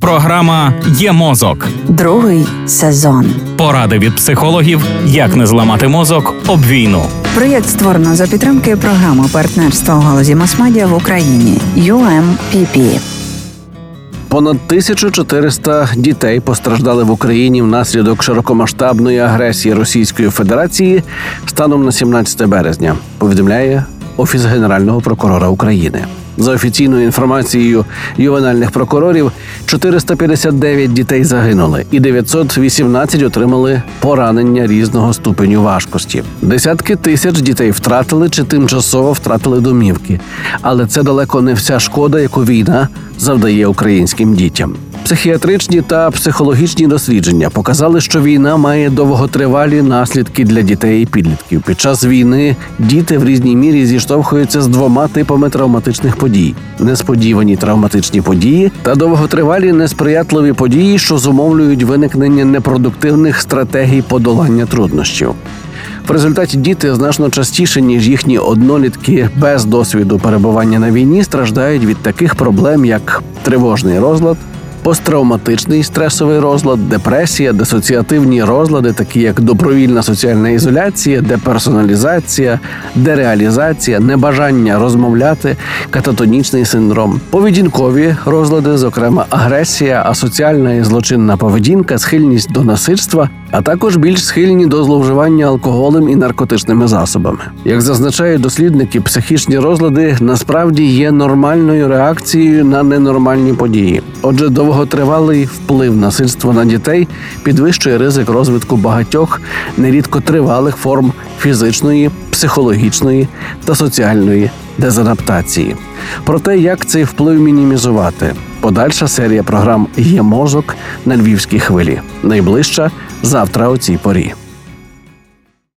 Програма Є мозок. Другий сезон. Поради від психологів, як не зламати мозок об війну. Проєкт створено за підтримки програми партнерства у галузі масмедіа в Україні UMPP. Понад 1400 дітей постраждали в Україні внаслідок широкомасштабної агресії Російської Федерації станом на 17 березня. Повідомляє Офіс Генерального прокурора України. За офіційною інформацією ювенальних прокурорів, 459 дітей загинули, і 918 отримали поранення різного ступеню важкості. Десятки тисяч дітей втратили чи тимчасово втратили домівки, але це далеко не вся шкода, яку війна завдає українським дітям. Психіатричні та психологічні дослідження показали, що війна має довготривалі наслідки для дітей і підлітків. Під час війни діти в різній мірі зіштовхуються з двома типами травматичних подій: несподівані травматичні події та довготривалі несприятливі події, що зумовлюють виникнення непродуктивних стратегій подолання труднощів. В результаті діти значно частіше, ніж їхні однолітки без досвіду перебування на війні, страждають від таких проблем, як тривожний розлад, посттравматичний стресовий розлад, депресія, дисоціативні розлади, такі як добровільна соціальна ізоляція, деперсоналізація, дереалізація, небажання розмовляти, кататонічний синдром, поведінкові розлади, зокрема агресія, асоціальна і злочинна поведінка, схильність до насильства, а також більш схильні до зловживання алкоголем і наркотичними засобами. Як зазначають дослідники, психічні розлади насправді є нормальною реакцією на ненормальні події. Отже, довготривалий вплив насильства на дітей підвищує ризик розвитку багатьох нерідко тривалих форм фізичної, психологічної та соціальної дезадаптації. Про те, як цей вплив мінімізувати, подальша серія програм є мозок на львівській хвилі. Найближча завтра о цій порі.